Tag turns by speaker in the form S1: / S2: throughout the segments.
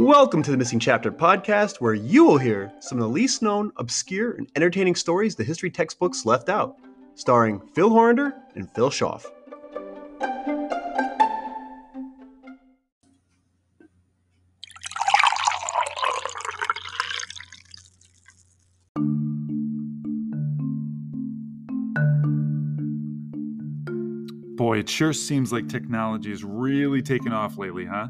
S1: Welcome to the Missing Chapter podcast, where you will hear some of the least known, obscure, and entertaining stories the history textbooks left out, starring Phil Horander and Phil Schaff.
S2: Boy, it sure seems like technology is really taking off lately, huh?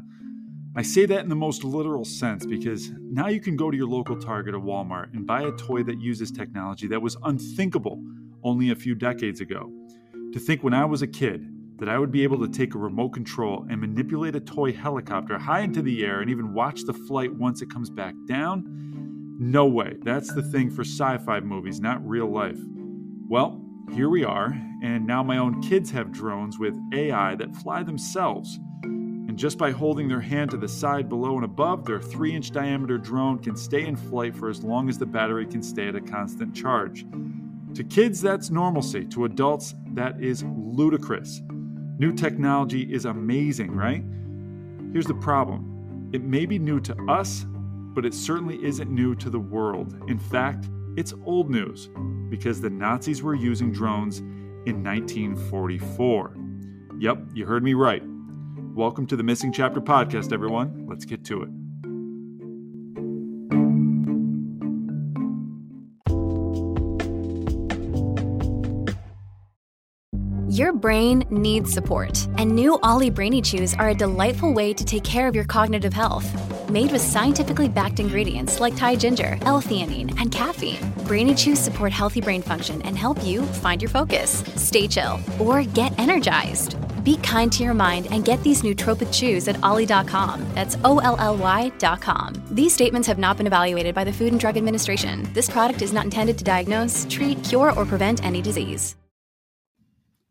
S2: I say that in the most literal sense because now you can go to your local Target or Walmart and buy a toy that uses technology that was unthinkable only a few decades ago. To think when I was a kid that I would be able to take a remote control and manipulate a toy helicopter high into the air and even watch the flight once it comes back down? No way. That's the thing for sci fi movies, not real life. Well, here we are, and now my own kids have drones with AI that fly themselves. Just by holding their hand to the side, below, and above, their 3 inch diameter drone can stay in flight for as long as the battery can stay at a constant charge. To kids, that's normalcy. To adults, that is ludicrous. New technology is amazing, right? Here's the problem it may be new to us, but it certainly isn't new to the world. In fact, it's old news because the Nazis were using drones in 1944. Yep, you heard me right. Welcome to the Missing Chapter podcast, everyone. Let's get to it.
S3: Your brain needs support, and new OLLY Brainy Chews are a delightful way to take care of your cognitive health. Made with scientifically backed ingredients like Thai ginger, L-theanine, and caffeine, Brainy Chews support healthy brain function and help you find your focus, stay chill, or get energized. Be kind to your mind and get these nootropic chews at olly.com. That's O-L-L-Y.com. These statements have not been evaluated by the Food and Drug Administration. This product is not intended to diagnose, treat, cure, or prevent any disease.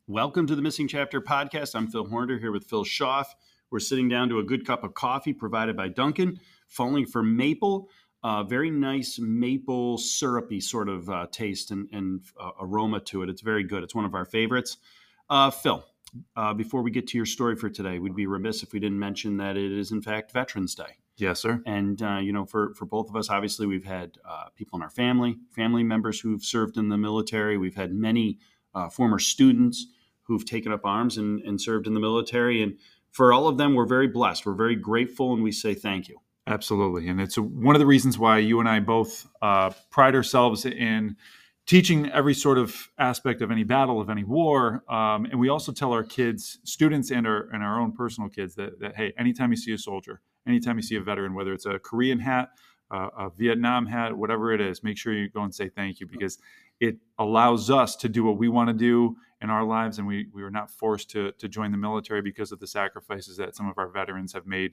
S4: Welcome to the Missing Chapter podcast. I'm Phil Horner here with Phil Schaff. We're sitting down to a good cup of coffee provided by Dunkin', falling for maple. Uh, very nice maple syrupy sort of uh, taste and, and uh, aroma to it. It's very good. It's one of our favorites. Uh, Phil, uh, before we get to your story for today, we'd be remiss if we didn't mention that it is in fact Veterans Day.
S2: Yes, sir.
S4: And uh, you know, for for both of us, obviously, we've had people in our family, family members who've served in the military. We've had many former students who've taken up arms and, and served in the military. And for all of them, we're very blessed. We're very grateful, and we say thank you.
S2: Absolutely, and it's one of the reasons why you and I both uh, pride ourselves in teaching every sort of aspect of any battle, of any war, um, and we also tell our kids, students, and our and our own personal kids that, that hey, anytime you see a soldier, anytime you see a veteran, whether it's a Korean hat, uh, a Vietnam hat, whatever it is, make sure you go and say thank you because it allows us to do what we want to do in our lives, and we we were not forced to to join the military because of the sacrifices that some of our veterans have made.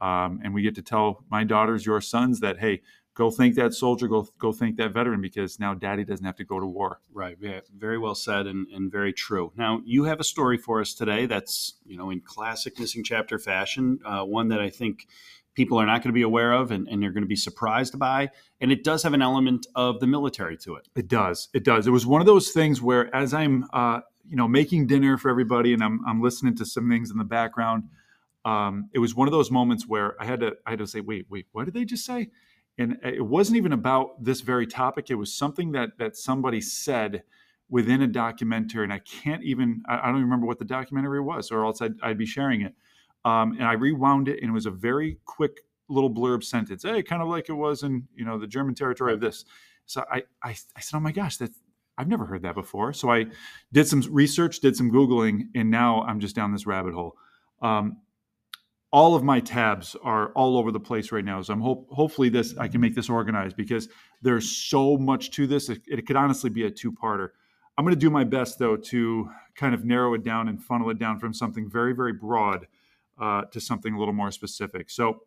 S2: Um, and we get to tell my daughters, your sons, that hey, go thank that soldier, go go thank that veteran, because now Daddy doesn't have to go to war.
S4: Right. Yeah. Very well said and, and very true. Now you have a story for us today that's you know in classic missing chapter fashion, uh, one that I think people are not going to be aware of and, and they're going to be surprised by. And it does have an element of the military to it.
S2: It does. It does. It was one of those things where, as I'm, uh, you know, making dinner for everybody and I'm, I'm listening to some things in the background, um, it was one of those moments where I had to, I had to say, wait, wait, what did they just say? And it wasn't even about this very topic. It was something that that somebody said within a documentary, and I can't even, I, I don't remember what the documentary was, or else I'd, I'd be sharing it um, and I rewound it, and it was a very quick little blurb sentence. Hey, kind of like it was in you know the German territory of this. So I I, I said, oh my gosh, that I've never heard that before. So I did some research, did some googling, and now I'm just down this rabbit hole. Um, all of my tabs are all over the place right now. So I'm hope hopefully this I can make this organized because there's so much to this. It, it could honestly be a two-parter. I'm going to do my best though to kind of narrow it down and funnel it down from something very very broad uh, to something a little more specific. So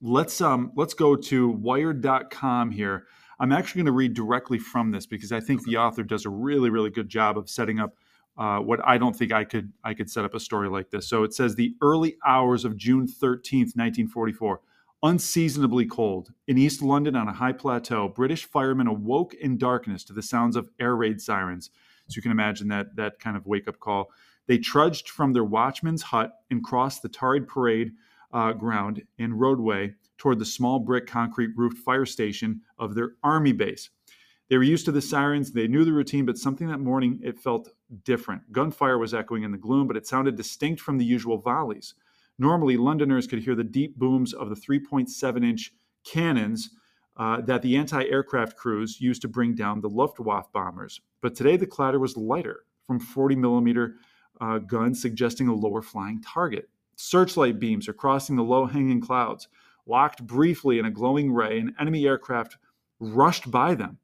S2: let's um, let's go to Wired.com here. I'm actually going to read directly from this because I think the author does a really really good job of setting up uh, what I don't think I could I could set up a story like this. So it says the early hours of June 13th, 1944. Unseasonably cold. In East London on a high plateau, British firemen awoke in darkness to the sounds of air raid sirens. So you can imagine that that kind of wake up call. They trudged from their watchman's hut and crossed the tarred parade uh, ground and roadway toward the small brick concrete roofed fire station of their army base. They were used to the sirens, they knew the routine, but something that morning it felt different. Gunfire was echoing in the gloom, but it sounded distinct from the usual volleys. Normally, Londoners could hear the deep booms of the 3.7 inch cannons uh, that the anti aircraft crews used to bring down the Luftwaffe bombers. But today the clatter was lighter from 40 millimeter uh, guns, suggesting a lower flying target. Searchlight beams are crossing the low hanging clouds. Locked briefly in a glowing ray, an enemy aircraft rushed by them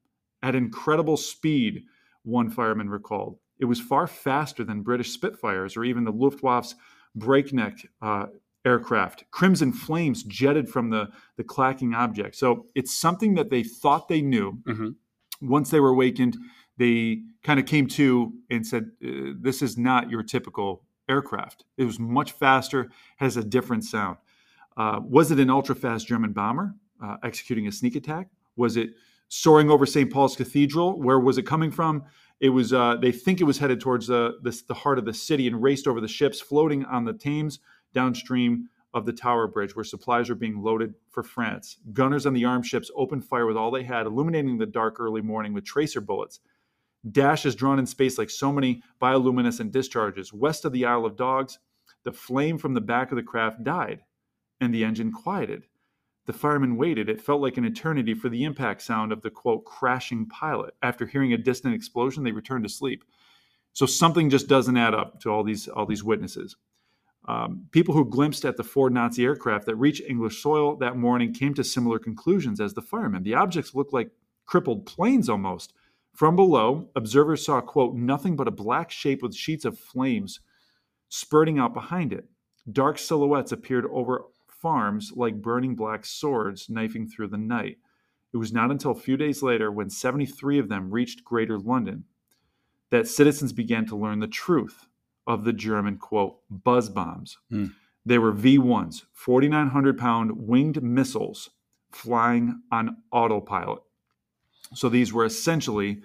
S2: at incredible speed, one fireman recalled. It was far faster than British Spitfires or even the Luftwaffe's breakneck uh, aircraft. Crimson flames jetted from the, the clacking object. So it's something that they thought they knew.
S4: Mm-hmm.
S2: Once they were awakened, they kind of came to and said, uh, This is not your typical aircraft. It was much faster, has a different sound. Uh, was it an ultra fast German bomber uh, executing a sneak attack? Was it soaring over St. Paul's Cathedral? Where was it coming from? It was. Uh, they think it was headed towards the, the, the heart of the city and raced over the ships floating on the Thames downstream of the Tower Bridge, where supplies were being loaded for France. Gunners on the armed ships opened fire with all they had, illuminating the dark early morning with tracer bullets. Dashes drawn in space like so many bioluminescent discharges. West of the Isle of Dogs, the flame from the back of the craft died, and the engine quieted. The firemen waited. It felt like an eternity for the impact sound of the quote crashing pilot. After hearing a distant explosion, they returned to sleep. So something just doesn't add up to all these all these witnesses. Um, people who glimpsed at the four Nazi aircraft that reached English soil that morning came to similar conclusions as the firemen. The objects looked like crippled planes almost. From below, observers saw, quote, nothing but a black shape with sheets of flames spurting out behind it. Dark silhouettes appeared over farms like burning black swords knifing through the night. It was not until a few days later, when 73 of them reached Greater London, that citizens began to learn the truth of the German, quote, buzz bombs.
S4: Hmm.
S2: They were V 1s, 4,900 pound winged missiles flying on autopilot. So these were essentially,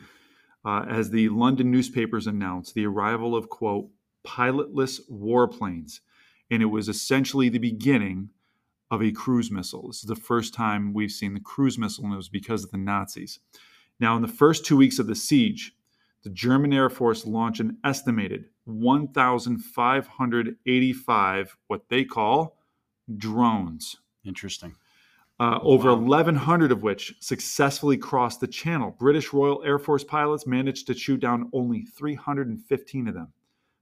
S2: uh, as the London newspapers announced, the arrival of, quote, pilotless warplanes. And it was essentially the beginning of a cruise missile. This is the first time we've seen the cruise missile, and it was because of the Nazis. Now, in the first two weeks of the siege, the German Air Force launched an estimated 1,585 what they call drones.
S4: Interesting.
S2: Uh, over
S4: Wow.
S2: 1,100 of which successfully crossed the channel. British Royal Air Force pilots managed to shoot down only 315 of them.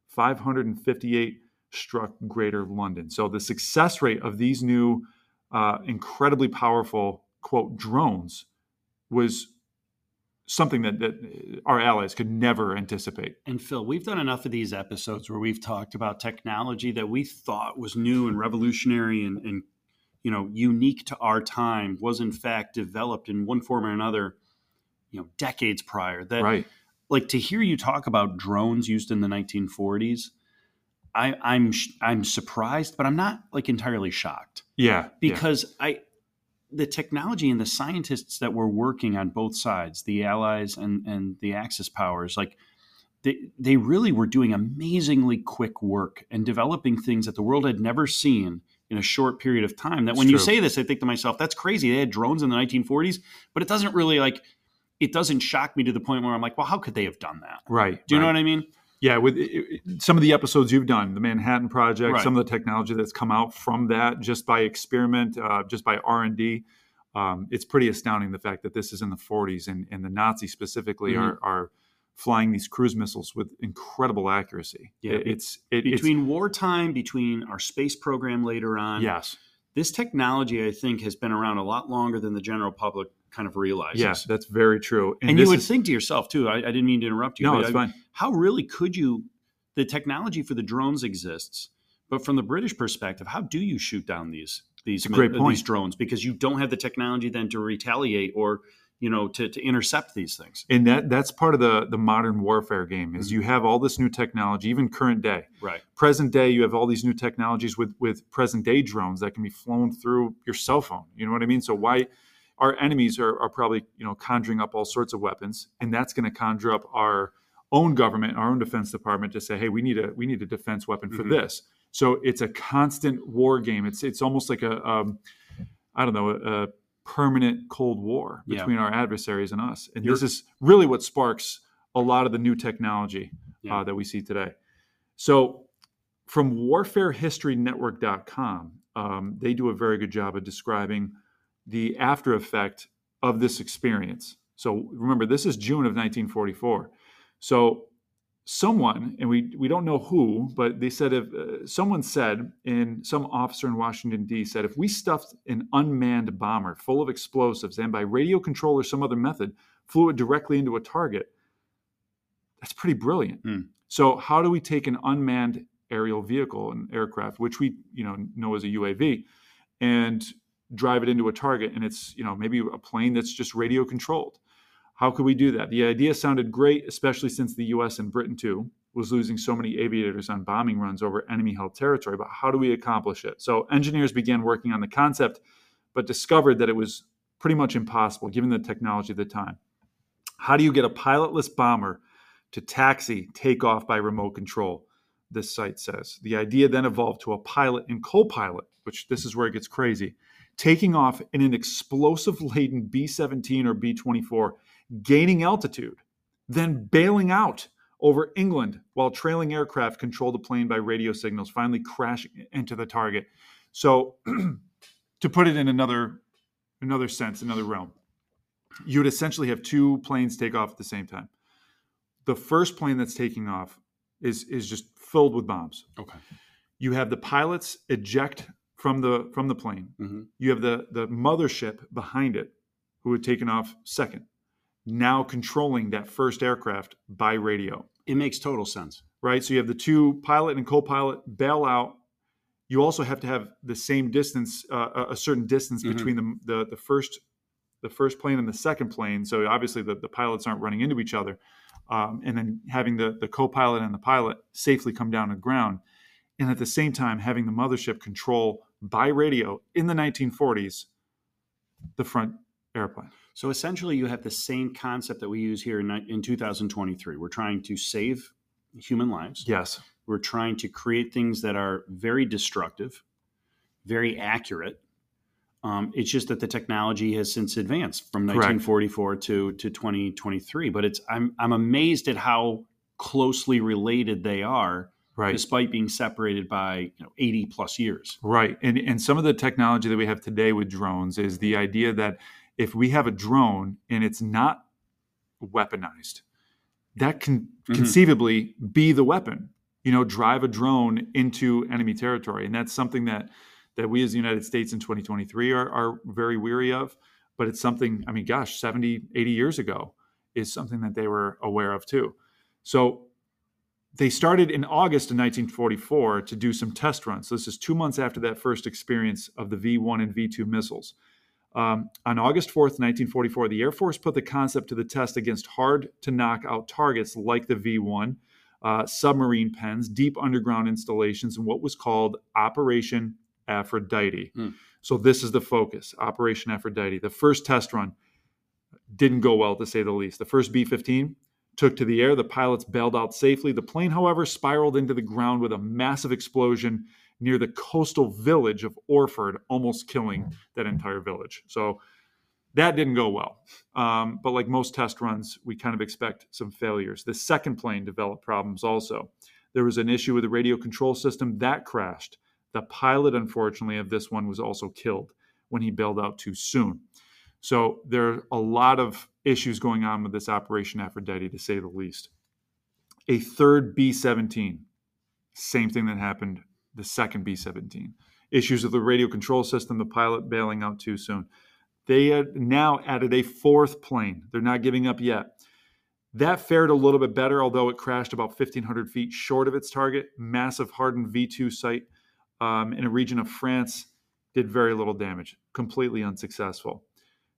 S2: 558 struck Greater London. So the success rate of these new, uh, incredibly powerful, quote, drones was something that, that our allies could never anticipate.
S4: And Phil, we've done enough of these episodes where we've talked about technology that we thought was new and revolutionary and, and you know unique to our time was in fact developed in one form or another, you know, decades prior. That
S2: right.
S4: like to hear you talk about drones used in the 1940s. I, I'm I'm surprised, but I'm not like entirely shocked
S2: Yeah. yeah.
S4: because I the technology and the scientists that were working on both sides, the Allies and and the Axis powers, like they they really were doing amazingly quick work and developing things that the world had never seen in a short period of time. That
S2: It's
S4: when you say this, I think to myself, that's crazy. They had drones in the 1940s, but it doesn't really like it doesn't shock me to the point where I'm like, well, how could they have done that?
S2: Right.
S4: Do you know what I mean?
S2: Yeah, with it- it- some of the episodes you've done, the Manhattan Project,
S4: Right.
S2: some of the technology that's come out from that, just by experiment, uh, just by R and D, um, it's pretty astounding the fact that this is in the 40s and, and the Nazis specifically
S4: Mhm.
S2: are, are flying these cruise missiles with incredible accuracy.
S4: Yeah,
S2: It- it's it, it's-
S4: Between wartime, between our space program later on,
S2: yes,
S4: this technology I think has been around a lot longer than the general public kind of realizes.
S2: yes, that's very true.
S4: and, you would
S2: is-
S4: think to yourself too. I, I didn't mean to interrupt you.
S2: no, it's
S4: I-
S2: fine.
S4: How really could you? The technology for the drones exists, but from the British perspective, how do you shoot down these these
S2: a great
S4: mi-
S2: point.
S4: these drones? Because you don't have the technology then to retaliate or you know to, to intercept these things.
S2: And that that's part of the the modern warfare game is
S4: Mhm.
S2: you have all this new technology, even current day.
S4: Right.
S2: present day you have all these new technologies with with present day drones that can be flown through your cell phone you know what i mean so why our enemies are, are probably you know conjuring up all sorts of weapons and that's going to conjure up our own government our own defense department to say hey we need a we need a defense weapon for
S4: Mhm.
S2: this So it's a constant war game. It's it's almost like a um, I don't know a, a permanent Cold War
S4: Yeah.
S2: between our adversaries and us. And
S4: You're-
S2: this is really what sparks a lot of the new technology
S4: Yeah.
S2: uh, that we see today. So from warfarehistorynetwork.com, um, they do a very good job of describing the after effect of this experience. So remember, this is June of 1944. So someone, and we we don't know who, but they said if uh, someone said, and some officer in Washington D said, if we stuffed an unmanned bomber full of explosives and by radio control or some other method flew it directly into a target, that's pretty brilliant.
S4: Hmm.
S2: So how do we take an unmanned aerial vehicle, an aircraft, which we you know know as a UAV, and drive it into a target, and it's you know maybe a plane that's just radio controlled? How could we do that? The idea sounded great, especially since the US and Britain too was losing so many aviators on bombing runs over enemy held territory. But how do we accomplish it? So engineers began working on the concept, but discovered that it was pretty much impossible given the technology of the time. How do you get a pilotless bomber to taxi, take off by remote control? This site says. The idea then evolved to a pilot and co pilot, which this is where it gets crazy, taking off in an explosive laden B 17 or B 24 gaining altitude, then bailing out over England while trailing aircraft control the plane by radio signals, finally crashing into the target. So, to put it in another another sense, another realm, you would essentially have two planes take off at the same time. The first plane that's taking off is is just filled with bombs.
S4: Okay.
S2: You have the pilots eject from the from the plane.
S4: hmm
S2: You have the the mothership behind it, who had taken off second, now controlling that first aircraft by radio.
S4: It makes total sense.
S2: Right. So you have the two pilot and co-pilot bail out. You also have to have the same distance, uh, a- certain distance
S4: Mhm.
S2: between the, the the first the first plane and the second plane. So obviously the, the pilots aren't running into each other, um, and then having the the co-pilot and the pilot safely come down to ground, and at the same time having the mothership control by radio in the 1940s the front airplane.
S4: So essentially, you have the same concept that we use here in, in 2023. We're trying to save human lives.
S2: Yes.
S4: We're trying to create things that are very destructive, very accurate. Um, it's just that the technology has since advanced from
S2: Correct.
S4: 1944 to, to 2023. But it's I'm I'm amazed at how closely related they are,
S2: Right.
S4: despite being separated by you know 80 plus years.
S2: Right. And and some of the technology that we have today with drones is the idea that if we have a drone and it's not weaponized, that can
S4: Mhm.
S2: conceivably be the weapon. You know, drive a drone into enemy territory. And that's something that that we as the United States in 2023 are, are very weary of. But it's something, I mean, gosh, 70, 80 years ago is something that they were aware of too. So they started in August of 1944 to do some test runs. So this is two months after that first experience of the V 1 and V 2 missiles. Um, on August 4th, 1944, the Air Force put the concept to the test against hard to knock out targets like the V 1, uh, submarine pens, deep underground installations, and what was called Operation Aphrodite.
S4: Hmm.
S2: So this is the focus Operation Aphrodite. The first test run didn't go well, to say the least. The first B 15 took to the air. The pilots bailed out safely. The plane, however, spiraled into the ground with a massive explosion near the coastal village of Orford, almost killing that entire village. So that didn't go well. Um, but like most test runs, we kind of expect some failures. The second plane developed problems also. There was an issue with the radio control system that crashed. The pilot, unfortunately, of this one was also killed when he bailed out too soon. So there are a lot of issues going on with this Operation Aphrodite, to say the least. A third B 17, same thing that happened the second B 17. Issues with the radio control system, the pilot bailing out too soon. They had now added a fourth plane. They're not giving up yet. That fared a little bit better, although it crashed about 1,500 feet short of its target. Massive hardened V 2 site um, in a region of France did very little damage, completely unsuccessful.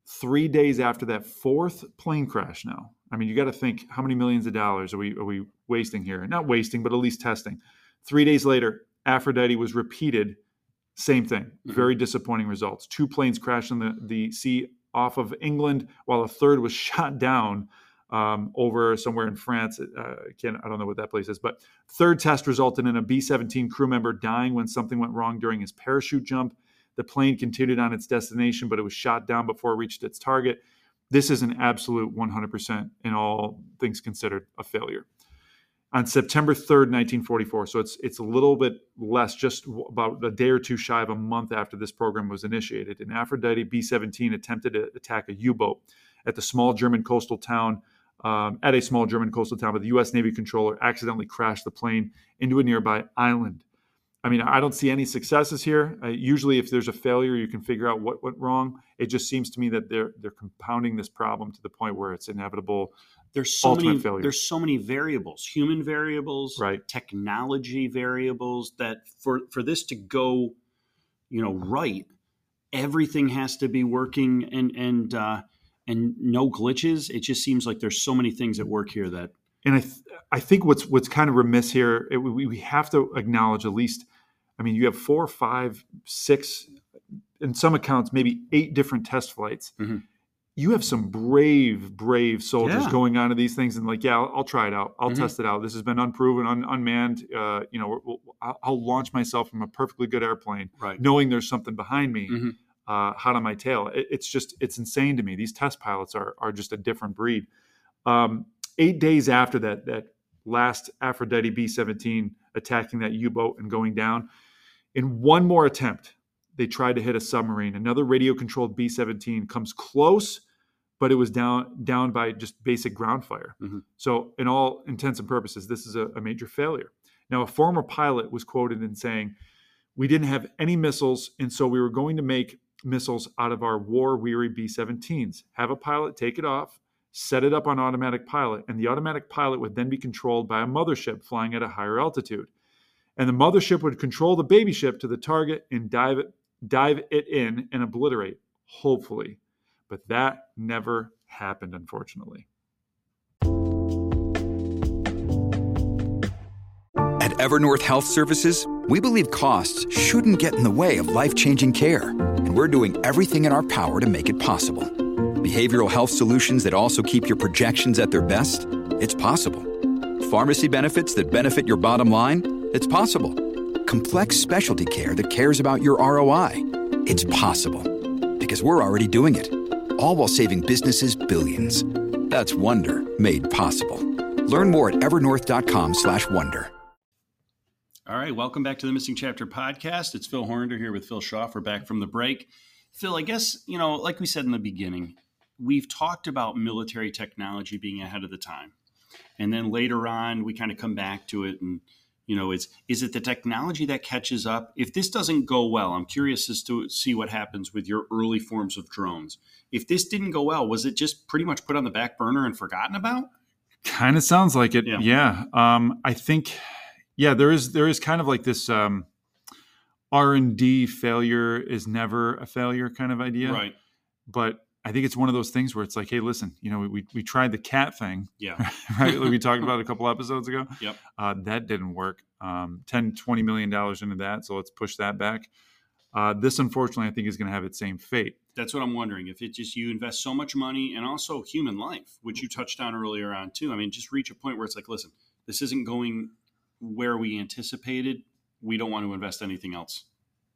S2: Three days after that fourth plane crash, now, I mean, you got to think how many millions of dollars are we, are we wasting here? Not wasting, but at least testing. Three days later, Aphrodite was repeated. Same thing.
S4: Mhm.
S2: Very disappointing results. Two planes crashed in the, the sea off of England, while a third was shot down um, over somewhere in France. Uh, can I don't know what that place is, but third test resulted in a B-17 crew member dying when something went wrong during his parachute jump. The plane continued on its destination, but it was shot down before it reached its target. This is an absolute 100%, in all things considered, a failure. On September 3rd, 1944, so it's it's a little bit less, just about a day or two shy of a month after this program was initiated, an Aphrodite B-17 attempted to attack a U-boat at the small German coastal town um, at a small German coastal town, but the U.S. Navy controller accidentally crashed the plane into a nearby island. I mean, I don't see any successes here. Uh, usually, if there's a failure, you can figure out what went wrong. It just seems to me that they're they're compounding this problem to the point where it's inevitable.
S4: There's so many
S2: failure.
S4: there's so many variables, human variables,
S2: right.
S4: technology variables that for for this to go, you know, right, everything has to be working and and uh, and no glitches. It just seems like there's so many things at work here that.
S2: And I, th- I think what's what's kind of remiss here, it, we, we have to acknowledge at least. I mean, you have four, five, six, in some accounts, maybe eight different test flights.
S4: Mm-hmm.
S2: You have some brave, brave soldiers
S4: Yeah.
S2: going onto these things and like, yeah, I'll, I'll try it out. I'll
S4: Mhm.
S2: test it out. This has been unproven, un, unmanned. Uh, you know, we'll- I'll, I'll launch myself from a perfectly good airplane,
S4: Right.
S2: knowing there's something behind me
S4: Mhm.
S2: uh, hot on my tail. It, it's just it's insane to me. These test pilots are are just a different breed. Um, eight days after that that last Aphrodite B-17 attacking that U-boat and going down, in one more attempt, they tried to hit a submarine. Another radio-controlled B-17 comes close, but it was down down by just basic ground fire.
S4: Mhm.
S2: So, in all intents and purposes, this is a, a major failure. Now, a former pilot was quoted in saying, "We didn't have any missiles, and so we were going to make missiles out of our war-weary B-17s. Have a pilot take it off." Set it up on automatic pilot, and the automatic pilot would then be controlled by a mothership flying at a higher altitude and the mothership would control the baby ship to the target and dive it, dive it in and obliterate, hopefully. But that never happened, unfortunately.
S5: At Evernorth Health Services, we believe costs shouldn't get in the way of life changing care, and we're doing everything in our power to make it possible. Behavioral health solutions that also keep your projections at their best? It's possible. Pharmacy benefits that benefit your bottom line? It's possible. Complex specialty care that cares about your ROI? It's possible. Because we're already doing it. All while saving businesses billions. That's Wonder made possible. Learn more at evernorth.com/wonder.
S4: All right, welcome back to the Missing Chapter podcast. It's Phil Hornder here with Phil Schaff. We're back from the break. Phil, I guess, you know, like we said in the beginning, we've talked about military technology being ahead of the time. And then later on, we kind of come back to it and, you know, is is it the technology that catches up? If this doesn't go well, I'm curious as to see what happens with your early forms of drones. If this didn't go well, was it just pretty much put on the back burner and forgotten about?
S2: Kind of sounds like it.
S4: Yeah.
S2: Yeah. Um, I think, yeah, there is there is kind of like this um, R and D failure is never a failure kind of idea.
S4: Right.
S2: But I think it's one of those things where it's like, hey, listen, you know, we we tried the cat thing,
S4: Yeah.
S2: right? Like we talked about a couple episodes ago.
S4: Yep.
S2: Uh, that didn't work. Um, 10, 20 million dollars into that. So let's push that back. Uh, this, unfortunately, I think is going to have its same fate.
S4: That's what I'm wondering. If it just you invest so much money and also human life, which you touched on earlier on too. I mean, just reach a point where it's like, listen, this isn't going where we anticipated. We don't want to invest anything else.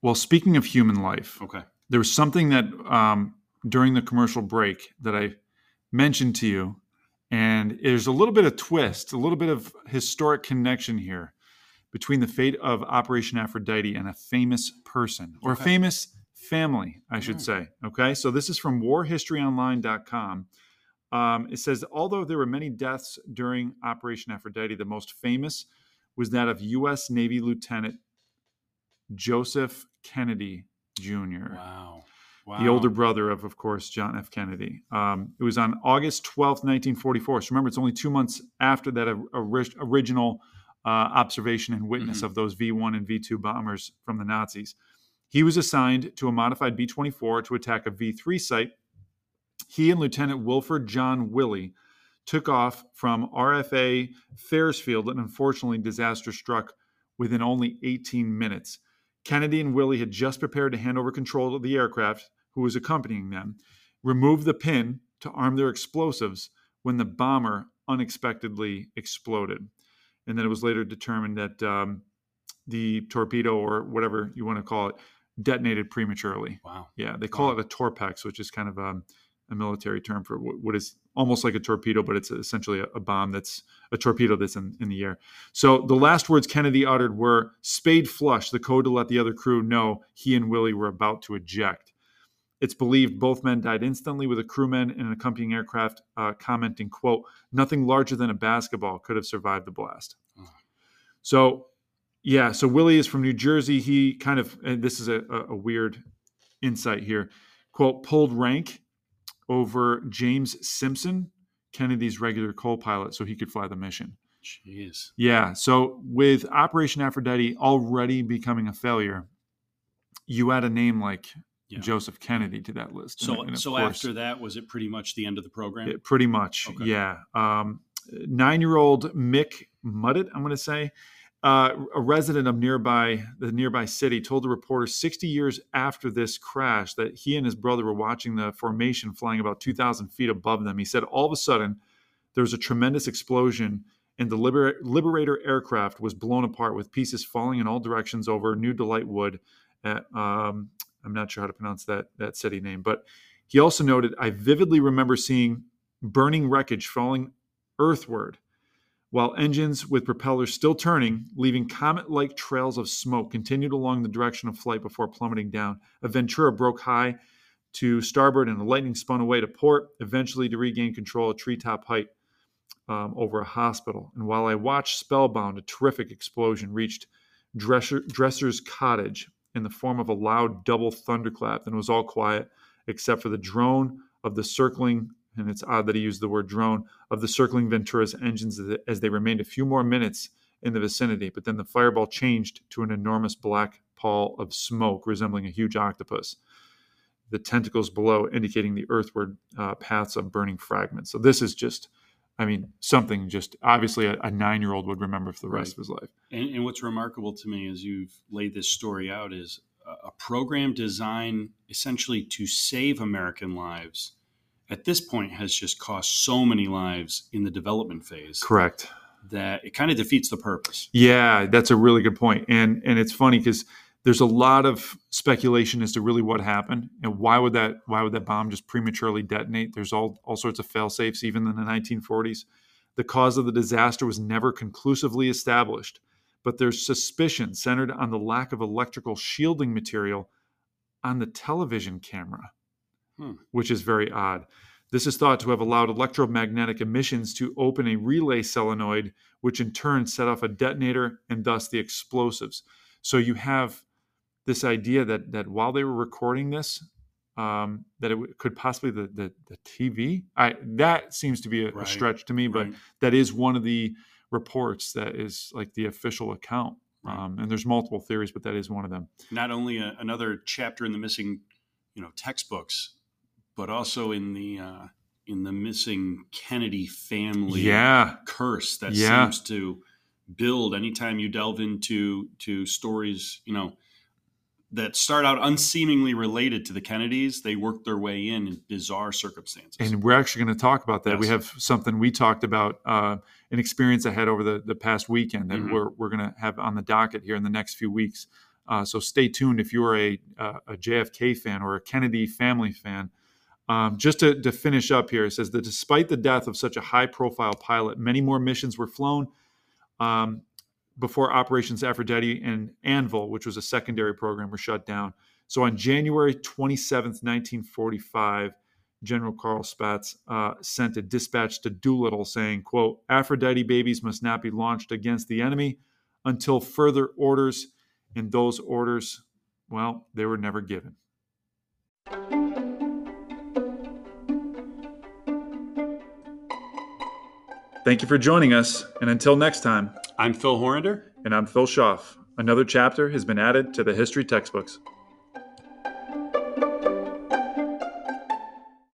S2: Well, speaking of human life,
S4: Okay.
S2: there was something that um, during the commercial break that I mentioned to you, and there's a little bit of twist, a little bit of historic connection here between the fate of Operation Aphrodite and a famous person or
S4: Okay.
S2: a famous family, I should
S4: Mm.
S2: say. Okay, so this is from warhistoryonline.com. Um, it says, although there were many deaths during Operation Aphrodite, the most famous was that of U.S. Navy Lieutenant Joseph Kennedy Jr
S4: Wow. Wow.
S2: the older brother of, of course, John F. Kennedy. Um, it was on August 12th, 1944. So remember, it's only two months after that or- ori- original uh, observation and witness
S4: Mhm.
S2: of those V 1 and V 2 bombers from the Nazis. He was assigned to a modified B 24 to attack a V 3 site. He and Lieutenant Wilford John Willy took off from RFA Fersfield, and unfortunately, disaster struck within only 18 minutes. Kennedy and Willy had just prepared to hand over control of the aircraft, who was accompanying them, removed the pin to arm their explosives, when the bomber unexpectedly exploded. And then it was later determined that um, the torpedo, or whatever you want to call it, detonated prematurely.
S4: Wow.
S2: Yeah, they call
S4: Wow.
S2: it a torpex, which is kind of um, a military term for what is almost like a torpedo, but it's essentially a, a bomb that's a torpedo that's in, in the air. So the last words Kennedy uttered were spade flush, the code to let the other crew know he and Willy were about to eject. It's believed both men died instantly, with a crewman in an accompanying aircraft uh, commenting, "quote Nothing larger than a basketball could have survived the blast."
S4: Oh.
S2: So, yeah. So Willy is from New Jersey. He kind of, and this is a, a, a weird insight here. Quote: pulled rank over James Simpson, Kennedy's regular co-pilot, so he could fly the mission.
S4: Jeez.
S2: Yeah. So with Operation Aphrodite already becoming a failure, you add a name like
S4: Yeah.
S2: Joseph Kennedy to that list.
S4: So,
S2: and of
S4: so
S2: course,
S4: after that, was it pretty much the end of the program?
S2: it- pretty much,
S4: Okay.
S2: yeah. Um, nine-year-old Mick Muddett, I'm going to say, uh, a resident of nearby the nearby city, told the reporter 60 years after this crash that he and his brother were watching the formation flying about 2,000 feet above them. He said, all of a sudden, there was a tremendous explosion, and the Liber- Liberator aircraft was blown apart with pieces falling in all directions over New Delight Wood. At, um, I'm not sure how to pronounce that that city name, but he also noted, I vividly remember seeing burning wreckage falling earthward, while engines with propellers still turning, leaving comet like trails of smoke, continued along the direction of flight before plummeting down. A Ventura broke high to starboard and the lightning spun away to port, eventually to regain control at treetop height um, over a hospital. And while I watched spellbound, a terrific explosion reached Dresser, Dresser's cottage in the form of a loud double thunderclap, Then it was all quiet except for the drone of the circling, and it's odd that he used the word drone, of the circling Ventura's engines as they- remained a few more minutes in the vicinity. But then the fireball changed to an enormous black pall of smoke resembling a huge octopus. The tentacles below indicating the earthward uh, paths of burning fragments. So this is just, I mean, something just obviously a, a nine year old would remember for the rest
S4: Right.
S2: of his life.
S4: And, and what's remarkable to me as you've laid this story out is a, a program designed essentially to save American lives at this point has just cost so many lives in the development phase
S2: Correct.
S4: that it kind of defeats the purpose.
S2: Yeah, that's a really good point. And and it's funny because there's a lot of speculation as to really what happened and why would that why would that bomb just prematurely detonate? There's all all sorts of fail safes even in the 1940s. The cause of the disaster was never conclusively established, but there's suspicion centered on the lack of electrical shielding material on the television camera,
S4: Hmm.
S2: which is very odd. This is thought to have allowed electromagnetic emissions to open a relay solenoid, which in turn set off a detonator and thus the explosives. So you have this idea that that while they were recording this, um, that it w- could possibly the, the the TV. I that seems to be a, a stretch to me, but
S4: right.
S2: that is one of the reports that is like the official account.
S4: Right.
S2: Um, and there's multiple theories, but that is one of them.
S4: Not only a, another chapter in the missing, you know, textbooks, but also in the uh, in the missing Kennedy family
S2: Yeah,
S4: curse that
S2: Yeah.
S4: seems to build anytime you delve into to stories you know that start out unseemingly related to the kennedys they work their way in in bizarre circumstances
S2: and we're actually going to talk about that. We have something we talked about, uh, an experience I had over the, the past weekend that
S4: Mhm.
S2: we're, we're going to have on the docket here in the next few weeks. Uh, so stay tuned if you're a, uh, a JFK fan or a Kennedy family fan. Um, just to, to finish up here, it says that despite the death of such a high profile pilot, many more missions were flown um, before Operations Aphrodite and Anvil, which was a secondary program, were shut down. So on January 27th, 1945, General Carl Spaatz uh, sent a dispatch to Doolittle saying, quote, Aphrodite babies must not be launched against the enemy until further orders. And those orders, well, they were never given. Thank you for joining us. And until next time,
S4: i'm phil horrender
S2: and I'm Phil Schaff. Another chapter has been added to the history textbooks.